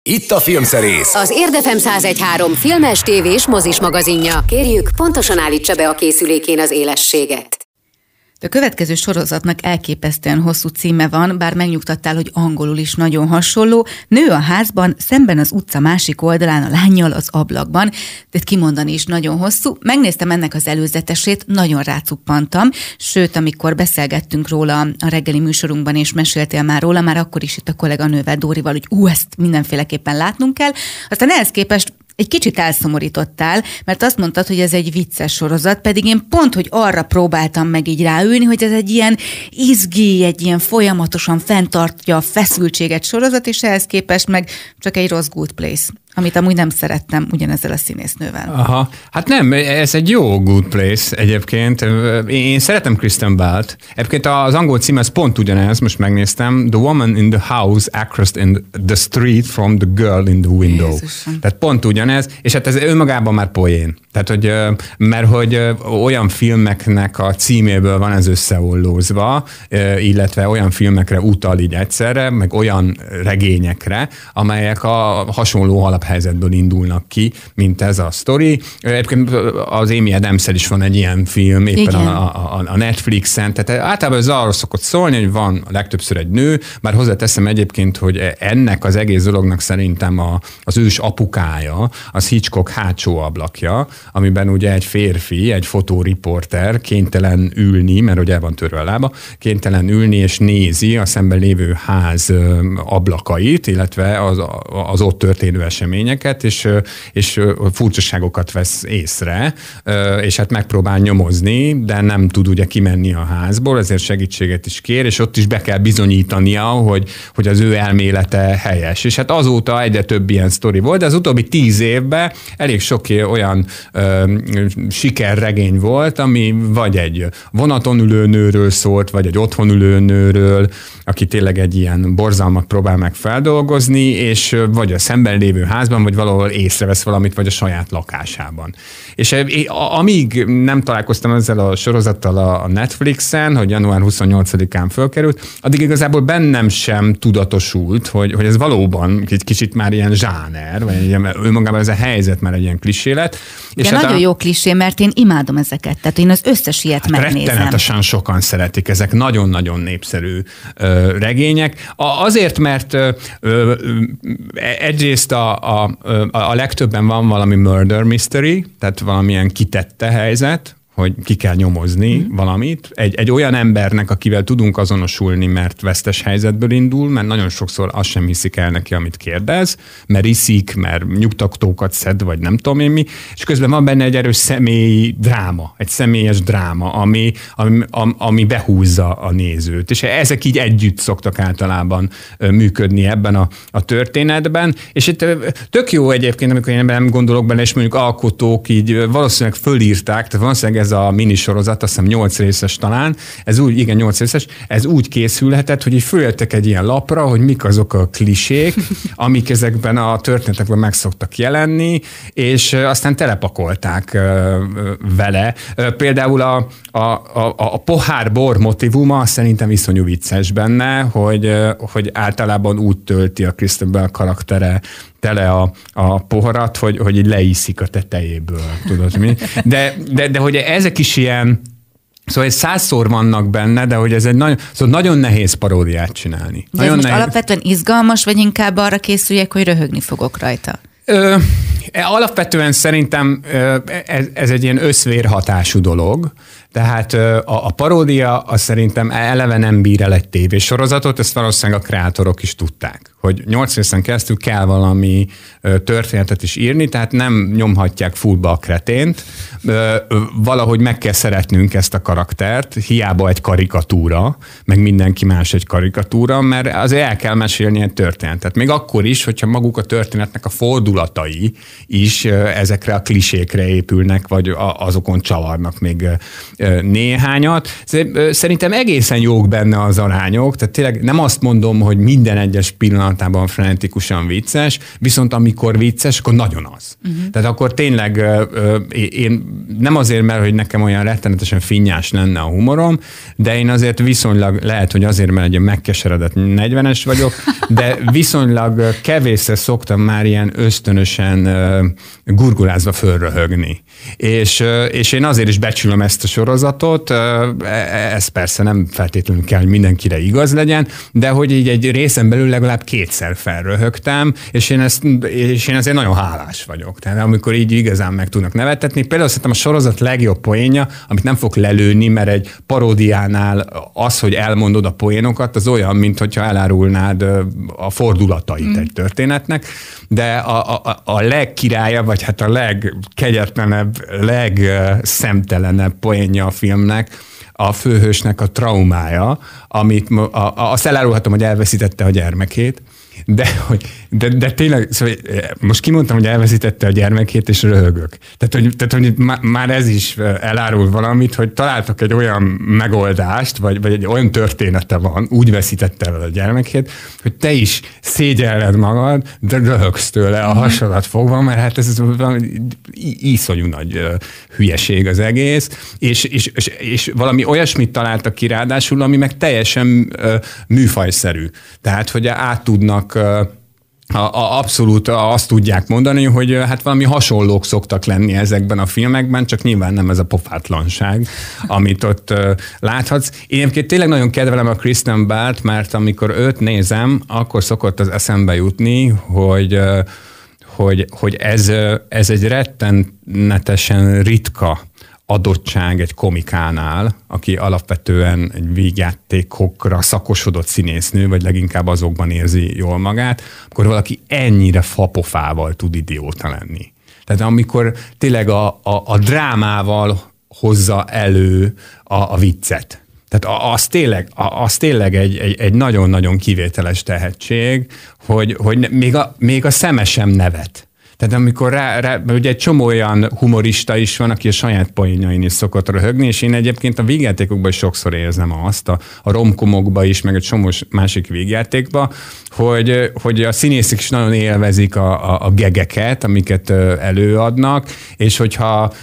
Itt a Filmszerész. Az Érdefem 1013 filmes, tévés, mozis magazinja. Kérjük, pontosan állítsa be a készülékén az élességet. A következő sorozatnak elképesztően hosszú címe van, bár megnyugtattál, hogy angolul is nagyon hasonló. Nő a házban, szemben az utca másik oldalán, a lányjal az ablakban, de kimondani is nagyon hosszú. Megnéztem ennek az előzetesét, nagyon rácuppantam, sőt, amikor beszélgettünk róla a reggeli műsorunkban, és meséltél már róla, már akkor is itt a kolléganővel Dórival, hogy ú, ezt mindenféleképpen látnunk kell. Aztán ehhez képest egy kicsit elszomorítottál, mert azt mondtad, hogy ez egy vicces sorozat, pedig én pont, hogy arra próbáltam meg így ráülni, hogy ez egy ilyen izgi, egy ilyen folyamatosan fenntartja a feszültséget sorozat, és ehhez képest meg csak egy rossz good place amit amúgy nem szerettem ugyanezzel a színésznővel. Aha, hát nem, ez egy jó good place egyébként. Én szeretem Kristen Belt. Egyébként az angol cím ez pont ugyanez, most megnéztem. The woman in the house across in the street from the girl in the window. Jézusom. Tehát pont ugyanez, és hát ez önmagában már poén. Tehát, hogy, mert hogy olyan filmeknek a címéből van ez összeollózva, illetve olyan filmekre utal így egyszerre, meg olyan regényekre, amelyek a hasonló alap alaphelyzetből indulnak ki, mint ez a sztori. Egyébként az Amy adams is van egy ilyen film, éppen a, a, a Netflixen, tehát általában ez arról szokott szólni, hogy van a legtöbbször egy nő, bár hozzáteszem egyébként, hogy ennek az egész dolognak szerintem a, az ős apukája, az Hitchcock hátsó ablakja, amiben ugye egy férfi, egy fotóriporter kénytelen ülni, mert ugye el van törve a lába, kénytelen ülni és nézi a szemben lévő ház ablakait, illetve az, az ott történő eseményeket, és, és furcsaságokat vesz észre, és hát megpróbál nyomozni, de nem tud ugye kimenni a házból, ezért segítséget is kér, és ott is be kell bizonyítania, hogy, hogy az ő elmélete helyes. És hát azóta egyre több ilyen sztori volt, de az utóbbi tíz évben elég sok olyan ö, sikerregény volt, ami vagy egy vonaton ülő nőről szólt, vagy egy otthon ülő nőről, aki tényleg egy ilyen borzalmat próbál meg feldolgozni, és vagy a szemben lévő házban, vagy valahol észrevesz valamit, vagy a saját lakásában. És amíg nem találkoztam ezzel a sorozattal a Netflixen, hogy január 28-án fölkerült, addig igazából bennem sem tudatosult, hogy, hogy ez valóban egy kicsit már ilyen zsáner, vagy ilyen, önmagában ez a helyzet már egy ilyen klisé lett. És hát nagyon a... jó klisé, mert én imádom ezeket. Tehát én az összes ilyet hát megnézem. Rettenetesen sokan szeretik, ezek nagyon-nagyon népszerű ö, regények. A, azért, mert ö, ö, egyrészt a, a, a legtöbben van valami murder mystery, tehát valamilyen kitette helyzet, hogy ki kell nyomozni mm. valamit. Egy, egy olyan embernek, akivel tudunk azonosulni, mert vesztes helyzetből indul, mert nagyon sokszor azt sem hiszik el neki, amit kérdez, mert iszik, mert nyugtatókat szed, vagy nem tudom én mi, és közben van benne egy erős személyi dráma, egy személyes dráma, ami, ami, ami behúzza a nézőt. És ezek így együtt szoktak általában működni ebben a, a történetben, és itt tök jó egyébként, amikor én nem gondolok benne, és mondjuk alkotók így valószínűleg fölírták, tehát valószínűleg ez a minisorozat, azt hiszem 8 részes talán, ez úgy, igen, 8 részes, ez úgy készülhetett, hogy így följöttek egy ilyen lapra, hogy mik azok a klisék, amik ezekben a történetekben meg szoktak jelenni, és aztán telepakolták vele. Például a, a, a, a pohár bor motivuma szerintem iszonyú vicces benne, hogy, hogy általában úgy tölti a Bell karaktere tele a, a poharat, hogy, hogy így leiszik a tetejéből, tudod mi? De, de, de hogy ezek is ilyen, Szóval egy százszor vannak benne, de hogy ez egy nagyon, szóval nagyon nehéz paródiát csinálni. De nagyon most nehéz. alapvetően izgalmas, vagy inkább arra készüljek, hogy röhögni fogok rajta? Ö, alapvetően szerintem ez, ez egy ilyen összvérhatású dolog, tehát a, a paródia az szerintem eleve nem bír el egy tévésorozatot, ezt valószínűleg a kreátorok is tudták hogy nyolc részen keresztül kell valami történetet is írni, tehát nem nyomhatják fullba a kretént, valahogy meg kell szeretnünk ezt a karaktert, hiába egy karikatúra, meg mindenki más egy karikatúra, mert azért el kell mesélni egy történetet. Még akkor is, hogyha maguk a történetnek a fordulatai is ezekre a klisékre épülnek, vagy azokon csavarnak még néhányat. Szerintem egészen jók benne az arányok, tehát tényleg nem azt mondom, hogy minden egyes pillanat pillanatában frenetikusan vicces, viszont amikor vicces, akkor nagyon az. Uh-huh. Tehát akkor tényleg én nem azért, mert hogy nekem olyan rettenetesen finnyás lenne a humorom, de én azért viszonylag, lehet, hogy azért, mert egy megkeseredett 40-es vagyok, de viszonylag kevésszer szoktam már ilyen ösztönösen gurgulázva fölröhögni. És, és én azért is becsülöm ezt a sorozatot, e, ez persze nem feltétlenül kell, hogy mindenkire igaz legyen, de hogy így egy részen belül legalább két kétszer felröhögtem, és én, ezt, és én ezért nagyon hálás vagyok. Tehát amikor így igazán meg tudnak nevetetni. Például szerintem a sorozat legjobb poénja, amit nem fog lelőni, mert egy paródiánál az, hogy elmondod a poénokat, az olyan, mint hogyha elárulnád a fordulatait mm. egy történetnek, de a, a, a legkirályabb, vagy hát a legkegyetlenebb, legszemtelenebb poénja a filmnek, a főhősnek a traumája, amit a, a, azt elárulhatom, hogy elveszítette a gyermekét, de, hogy, de, de tényleg, szóval eh, most kimondtam, hogy elveszítette a gyermekét, és röhögök. Tehát, hogy, tehát, hogy már ez is eh, elárul valamit, hogy találtak egy olyan megoldást, vagy, vagy egy olyan története van, úgy veszítette el a gyermekét, hogy te is szégyelled magad, de röhögsz tőle a mhm. hasadat fogva, mert hát ez valami iszonyú nagy eh, hülyeség az egész, és, és, és, és valami olyasmit találtak ki ráadásul, ami meg teljesen műfajszerű. Tehát, hogy át tudnak a, a, abszolút azt tudják mondani, hogy hát valami hasonlók szoktak lenni ezekben a filmekben, csak nyilván nem ez a pofátlanság, amit ott uh, láthatsz. Én egyébként tényleg nagyon kedvelem a Kristen Belt, mert amikor őt nézem, akkor szokott az eszembe jutni, hogy uh, hogy, hogy ez, ez egy rettenetesen ritka adottság egy komikánál, aki alapvetően egy vígjátékokra szakosodott színésznő, vagy leginkább azokban érzi jól magát, akkor valaki ennyire fapofával tud idióta lenni. Tehát amikor tényleg a, a, a drámával hozza elő a, a viccet. Tehát az tényleg, az tényleg egy, egy, egy nagyon-nagyon kivételes tehetség, hogy, hogy még, a, még a szeme sem nevet. Tehát amikor rá, rá ugye egy csomó olyan humorista is van, aki a saját poénjain is szokott röhögni, és én egyébként a vígjátékokban is sokszor érzem azt, a, a romkomokban is, meg egy csomó másik vígjátékban, hogy, hogy a színészek is nagyon élvezik a, a, a gegeket, amiket előadnak, és hogyha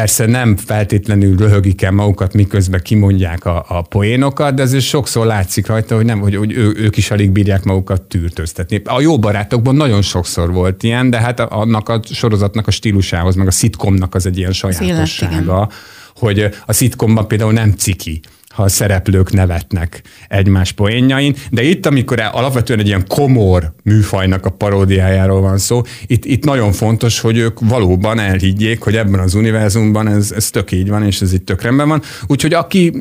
persze nem feltétlenül röhögik el magukat, miközben kimondják a, a poénokat, de ez sokszor látszik rajta, hogy, nem, hogy, hogy ő, ők is alig bírják magukat tűrtöztetni. A jó barátokban nagyon sokszor volt ilyen, de hát annak a sorozatnak a stílusához, meg a szitkomnak az egy ilyen sajátossága, hogy a szitkomban például nem ciki ha a szereplők nevetnek egymás poénjain, de itt, amikor alapvetően egy ilyen komor műfajnak a paródiájáról van szó, itt, itt nagyon fontos, hogy ők valóban elhiggyék, hogy ebben az univerzumban ez, ez tök így van, és ez itt tök rendben van. Úgyhogy aki,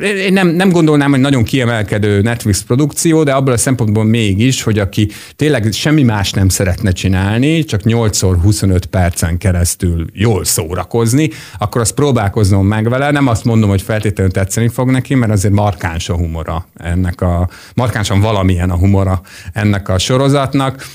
én nem, nem gondolnám, hogy nagyon kiemelkedő Netflix produkció, de abból a szempontból mégis, hogy aki tényleg semmi más nem szeretne csinálni, csak 8x25 percen keresztül jól szórakozni, akkor azt próbálkoznom meg vele, nem azt mondom, hogy feltétlenül tetszeni fog neki, mert azért markáns a humora ennek a, markánsan valamilyen a humora ennek a sorozatnak,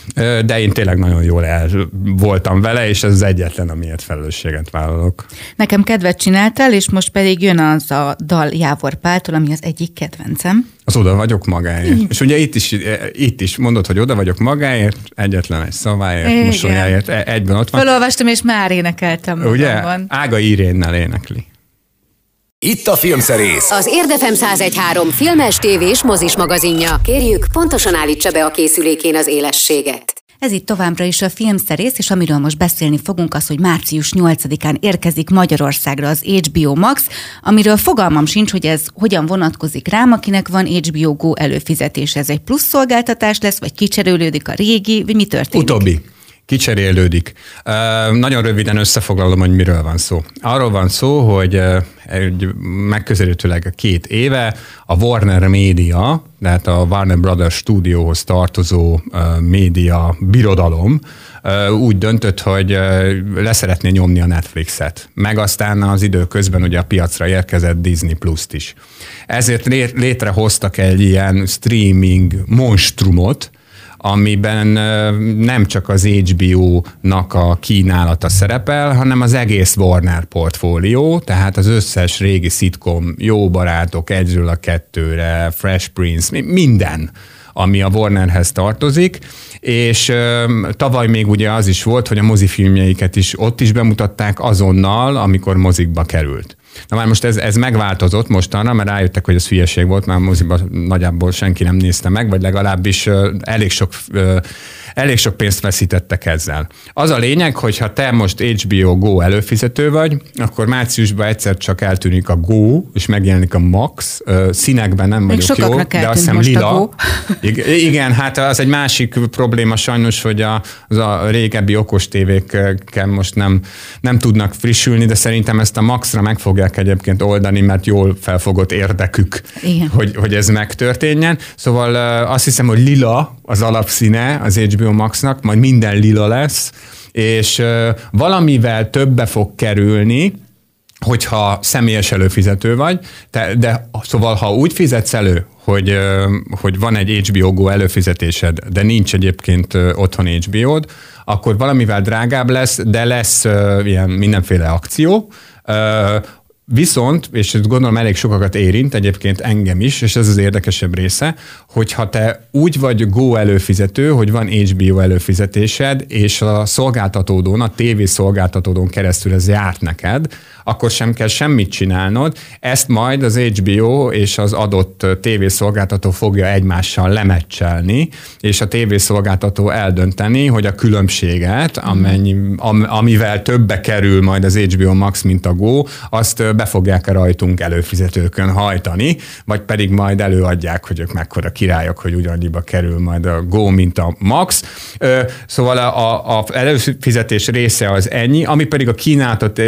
de én tényleg nagyon jól el voltam vele, és ez az egyetlen, amiért felelősséget vállalok. Nekem kedvet csináltál, és most pedig jön az a dal Jávor Páltól, ami az egyik kedvencem. Az oda vagyok magáért. Mm. És ugye itt is, itt is mondod, hogy oda vagyok magáért, egyetlen egy szaváért, Igen. mosolyáért, e, egyben ott van. Felolvastam, és már énekeltem. Ugye? Magamban. Ága Irénnel énekli. Itt a Filmszerész. Az Érdefem 1013 filmes, tévés, mozis magazinja. Kérjük, pontosan állítsa be a készülékén az élességet. Ez itt továbbra is a filmszerész, és amiről most beszélni fogunk, az, hogy március 8-án érkezik Magyarországra az HBO Max, amiről fogalmam sincs, hogy ez hogyan vonatkozik rám, akinek van HBO Go előfizetés. Ez egy plusz szolgáltatás lesz, vagy kicserélődik a régi, vagy mi történik? Utóbbi kicserélődik. Nagyon röviden összefoglalom, hogy miről van szó. Arról van szó, hogy megközelítőleg két éve a Warner Media, tehát a Warner Brothers stúdióhoz tartozó média birodalom úgy döntött, hogy leszeretné nyomni a Netflixet. Meg aztán az idő közben ugye a piacra érkezett Disney Plus-t is. Ezért létrehoztak egy ilyen streaming monstrumot, amiben nem csak az HBO-nak a kínálata szerepel, hanem az egész Warner portfólió, tehát az összes régi szitkom, Jó Barátok, Egyről a Kettőre, Fresh Prince, minden ami a Warnerhez tartozik, és ö, tavaly még ugye az is volt, hogy a mozifilmjeiket is ott is bemutatták azonnal, amikor mozikba került. Na már most ez, ez megváltozott mostanra, mert rájöttek, hogy ez hülyeség volt, már moziban nagyjából senki nem nézte meg, vagy legalábbis elég sok elég sok pénzt veszítettek ezzel. Az a lényeg, hogy ha te most HBO Go előfizető vagy, akkor márciusban egyszer csak eltűnik a Go, és megjelenik a Max. Színekben nem Még vagyok jó, de azt hiszem lila. Igen, hát az egy másik probléma sajnos, hogy a, az a régebbi okos tévékkel most nem, nem tudnak frissülni, de szerintem ezt a Maxra meg fogják egyébként oldani, mert jól felfogott érdekük, Igen. Hogy, hogy ez megtörténjen. Szóval azt hiszem, hogy lila az alapszíne az HBO Maxnak, majd minden lila lesz, és valamivel többe fog kerülni, hogyha személyes előfizető vagy, de, de szóval ha úgy fizetsz elő, hogy, hogy van egy HBO Go előfizetésed, de nincs egyébként otthon HBO-d, akkor valamivel drágább lesz, de lesz ilyen mindenféle akció, Viszont, és ezt gondolom elég sokakat érint, egyébként engem is, és ez az érdekesebb része, hogyha te úgy vagy Go előfizető, hogy van HBO előfizetésed, és a szolgáltatódón, a TV szolgáltatódón keresztül ez járt neked, akkor sem kell semmit csinálnod. Ezt majd az HBO és az adott tévészolgáltató fogja egymással lemecselni, és a tévészolgáltató eldönteni, hogy a különbséget, amennyi, am, amivel többe kerül majd az HBO Max, mint a Go, azt be fogják -e rajtunk előfizetőkön hajtani, vagy pedig majd előadják, hogy ők mekkora királyok, hogy ugyannyiba kerül majd a Go, mint a Max. Szóval a, a előfizetés része az ennyi, ami pedig a kínálatot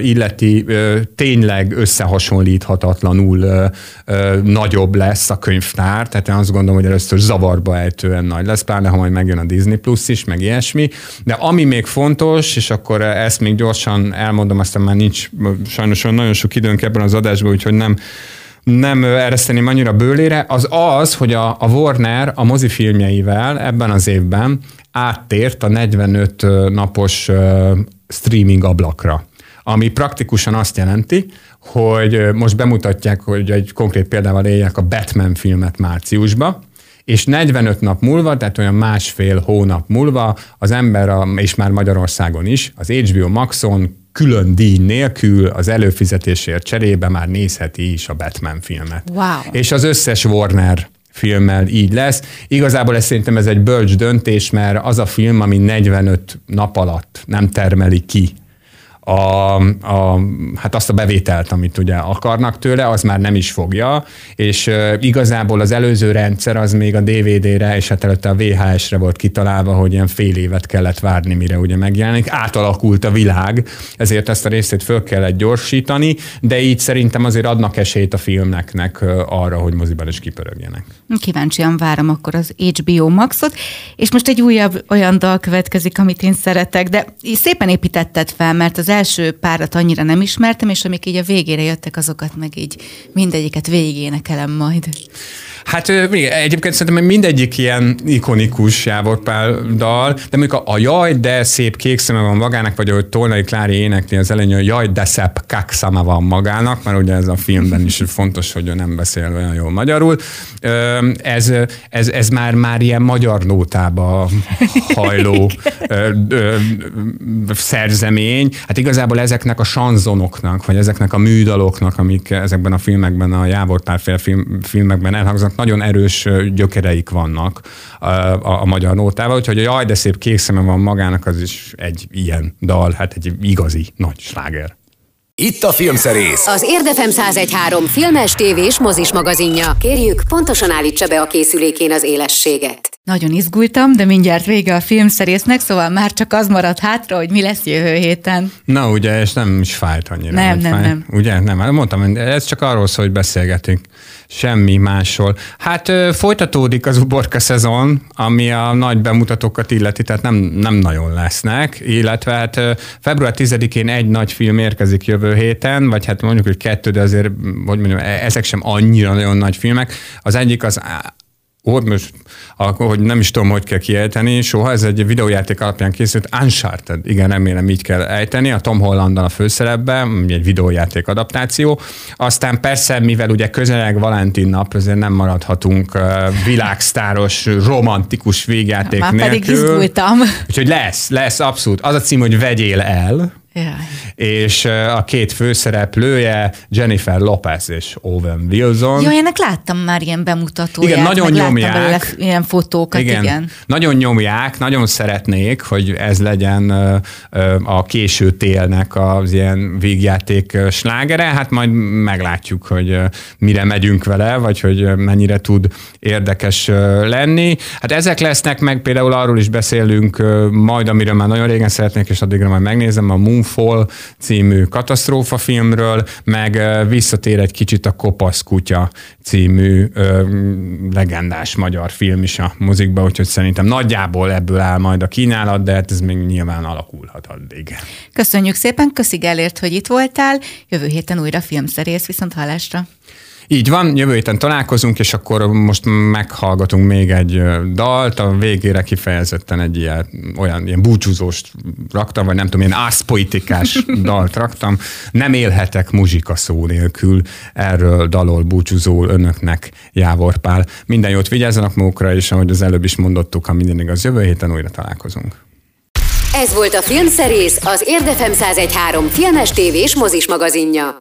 illeti tényleg összehasonlíthatatlanul nagyobb lesz a könyvtár, tehát én azt gondolom, hogy először zavarba ejtően nagy lesz, pláne ha majd megjön a Disney Plus is, meg ilyesmi, de ami még fontos, és akkor ezt még gyorsan elmondom, aztán már nincs sajnos nagyon sok időnk ebben az adásban, úgyhogy nem nem ereszteném annyira bőlére, az az, hogy a, a Warner a mozifilmjeivel ebben az évben áttért a 45 napos streaming ablakra ami praktikusan azt jelenti, hogy most bemutatják, hogy egy konkrét példával éljek a Batman filmet márciusba, és 45 nap múlva, tehát olyan másfél hónap múlva az ember, a, és már Magyarországon is, az HBO Maxon külön díj nélkül az előfizetésért cserébe már nézheti is a Batman filmet. Wow. És az összes Warner filmmel így lesz. Igazából ez szerintem ez egy bölcs döntés, mert az a film, ami 45 nap alatt nem termeli ki a, a, hát azt a bevételt, amit ugye akarnak tőle, az már nem is fogja, és igazából az előző rendszer az még a DVD-re, és hát előtte a VHS-re volt kitalálva, hogy ilyen fél évet kellett várni, mire ugye megjelenik. Átalakult a világ, ezért ezt a részét föl kellett gyorsítani, de így szerintem azért adnak esélyt a filmeknek arra, hogy moziban is kipörögjenek. Kíváncsian várom akkor az HBO Maxot, és most egy újabb olyan dal következik, amit én szeretek, de szépen építetted fel, mert az első párat annyira nem ismertem, és amik így a végére jöttek, azokat meg így mindegyiket végénekelem majd. Hát egyébként szerintem mindegyik ilyen ikonikus Jávor Pál dal, de mondjuk a, a Jaj, de szép kék szeme van magának, vagy ahogy Tolnai Klári énekli az elején, hogy Jaj, de szép kák szeme van magának, mert ugye ez a filmben is fontos, hogy ő nem beszél olyan jól magyarul. Ez, ez, ez már, már ilyen magyar nótába hajló szerzemény. Hát igazából ezeknek a sanzonoknak, vagy ezeknek a műdaloknak, amik ezekben a filmekben, a Jávor Pál film, filmekben elhangzanak, nagyon erős gyökereik vannak a, a, a magyar nótával, úgyhogy a Jaj, de szép kék szeme van magának, az is egy ilyen dal, hát egy igazi nagy sláger. Itt a Filmszerész. Az Érdefem 1013 filmes, tévés, mozis magazinja. Kérjük, pontosan állítsa be a készülékén az élességet. Nagyon izgultam, de mindjárt vége a filmszerésznek, szóval már csak az maradt hátra, hogy mi lesz jövő héten. Na ugye, és nem is fájt annyira. Nem, nem, fáj. nem. Ugye, nem, hát mondtam, ez csak arról szól, hogy beszélgetünk. Semmi másról. Hát folytatódik az uborka szezon, ami a nagy bemutatókat illeti, tehát nem, nem nagyon lesznek, illetve hát február 10-én egy nagy film érkezik jövő héten, vagy hát mondjuk, hogy kettő, de azért, hogy mondjam, e-, ezek sem annyira nagyon nagy filmek. Az egyik az ott most, hogy nem is tudom, hogy kell kiejteni, soha ez egy videójáték alapján készült, Uncharted, igen, remélem így kell ejteni, a Tom Hollandal a főszerepben, egy videójáték adaptáció. Aztán persze, mivel ugye közeleg Valentin nap, ezért nem maradhatunk világsztáros, romantikus végjáték Már nélkül. pedig izgultam. Úgyhogy lesz, lesz abszolút. Az a cím, hogy vegyél el, És a két főszereplője Jennifer Lopez és Owen Wilson. Jó, ennek láttam már ilyen bemutatóját. Igen, nagyon nyomják. ilyen fotókat, igen. igen. Nagyon nyomják, nagyon szeretnék, hogy ez legyen a késő télnek az ilyen végjáték ö, slágere. Hát majd meglátjuk, hogy mire megyünk vele, vagy hogy mennyire tud érdekes lenni. Hát ezek lesznek, meg például arról is beszélünk majd, amiről már nagyon régen szeretnék, és addigra majd megnézem, a Moonfall című katasztrófa filmről, meg visszatér egy kicsit a Kopasz kutya című ö, legendás magyar film is a mozikba, úgyhogy szerintem nagyjából ebből áll majd a kínálat, de hát ez még nyilván alakulhat addig. Köszönjük szépen, köszi Gellért, hogy itt voltál. Jövő héten újra filmszerész, viszont hallásra. Így van, jövő héten találkozunk, és akkor most meghallgatunk még egy dalt, a végére kifejezetten egy ilyen, olyan ilyen búcsúzós raktam, vagy nem tudom, ilyen ászpoitikás dalt raktam. Nem élhetek muzsika szó nélkül, erről dalol búcsúzó önöknek Jávor Pál. Minden jót vigyázzanak magukra, és ahogy az előbb is mondottuk, ha minden igaz, jövő héten újra találkozunk. Ez volt a Filmszerész, az Érdefem 1013 filmes tévés mozis magazinja.